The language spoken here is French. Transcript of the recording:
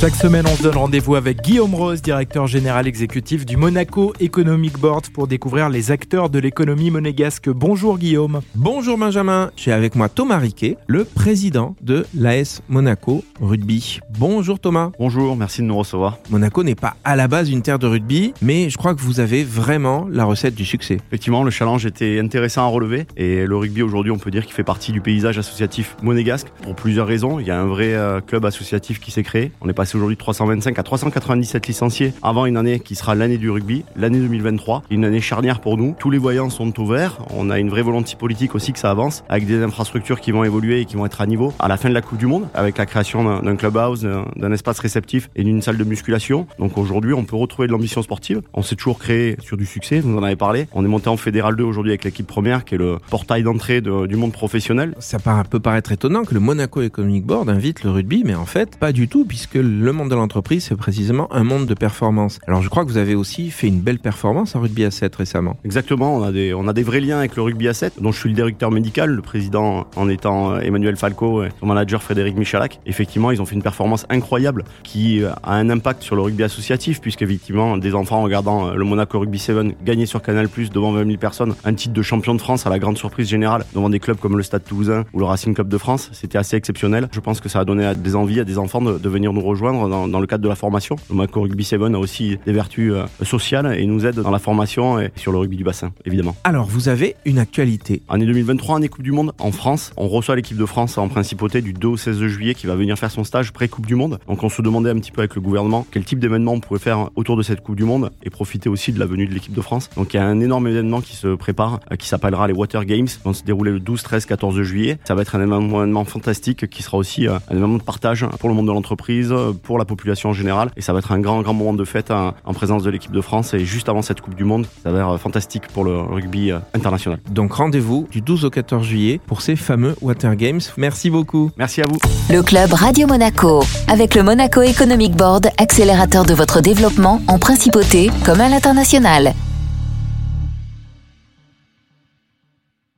Chaque semaine, on se donne rendez-vous avec Guillaume Rose, directeur général exécutif du Monaco Economic Board, pour découvrir les acteurs de l'économie monégasque. Bonjour Guillaume. Bonjour Benjamin, j'ai avec moi Thomas Riquet, le président de l'AS Monaco Rugby. Bonjour Thomas. Bonjour, merci de nous recevoir. Monaco n'est pas à la base une terre de rugby, mais je crois que vous avez vraiment la recette du succès. Effectivement, le challenge était intéressant à relever et le rugby aujourd'hui, on peut dire qu'il fait partie du paysage associatif monégasque pour plusieurs raisons. Il y a un vrai euh, club associatif qui s'est créé. On est aujourd'hui de 325 à 397 licenciés avant une année qui sera l'année du rugby, l'année 2023. Une année charnière pour nous. Tous les voyants sont au vert. On a une vraie volonté politique aussi que ça avance avec des infrastructures qui vont évoluer et qui vont être à niveau à la fin de la Coupe du Monde avec la création d'un clubhouse, d'un espace réceptif et d'une salle de musculation. Donc aujourd'hui, on peut retrouver de l'ambition sportive. On s'est toujours créé sur du succès, vous en avez parlé. On est monté en Fédéral 2 aujourd'hui avec l'équipe première qui est le portail d'entrée du monde professionnel. Ça peut paraître étonnant que le Monaco Economic Board invite le rugby, mais en fait, pas du tout puisque le monde de l'entreprise, c'est précisément un monde de performance. Alors je crois que vous avez aussi fait une belle performance en rugby à 7 récemment. Exactement, on a des, on a des vrais liens avec le rugby à 7, dont je suis le directeur médical, le président en étant euh, Emmanuel Falco et son manager Frédéric Michalak. Effectivement, ils ont fait une performance incroyable qui euh, a un impact sur le rugby associatif, puisqu'effectivement, des enfants regardant euh, le Monaco Rugby 7 gagner sur Canal Plus devant 20 000 personnes un titre de champion de France à la grande surprise générale devant des clubs comme le Stade Toulousain ou le Racing Club de France, c'était assez exceptionnel. Je pense que ça a donné des envies à des enfants de, de venir nous rejoindre dans, dans le cadre de la formation. Le Monaco Rugby 7 a aussi des vertus euh, sociales et nous aide dans la formation et sur le rugby du bassin, évidemment. Alors, vous avez une actualité. Année 2023, année Coupe du Monde en France. On reçoit l'équipe de France en principauté du 2 au 16 juillet qui va venir faire son stage pré-Coupe du Monde. Donc on se demandait un petit peu avec le gouvernement quel type d'événement on pouvait faire autour de cette Coupe du Monde et profiter aussi de la venue de l'équipe de France. Donc il y a un énorme événement qui se prépare euh, qui s'appellera les Water Games. qui vont se dérouler le 12, 13, 14 juillet. Ça va être un événement fantastique qui sera aussi euh, un événement de partage pour le monde de l'entreprise, pour la population en général. Et ça va être un grand, grand moment de fête hein, en présence de l'équipe de France et juste avant cette Coupe du Monde. Ça va être fantastique pour le rugby euh, international. Donc rendez-vous du 12 au 14 juillet pour ces fameux Water Games. Merci beaucoup. Merci à vous. Le club Radio Monaco, avec le Monaco Economic Board, accélérateur de votre développement en principauté comme à l'international.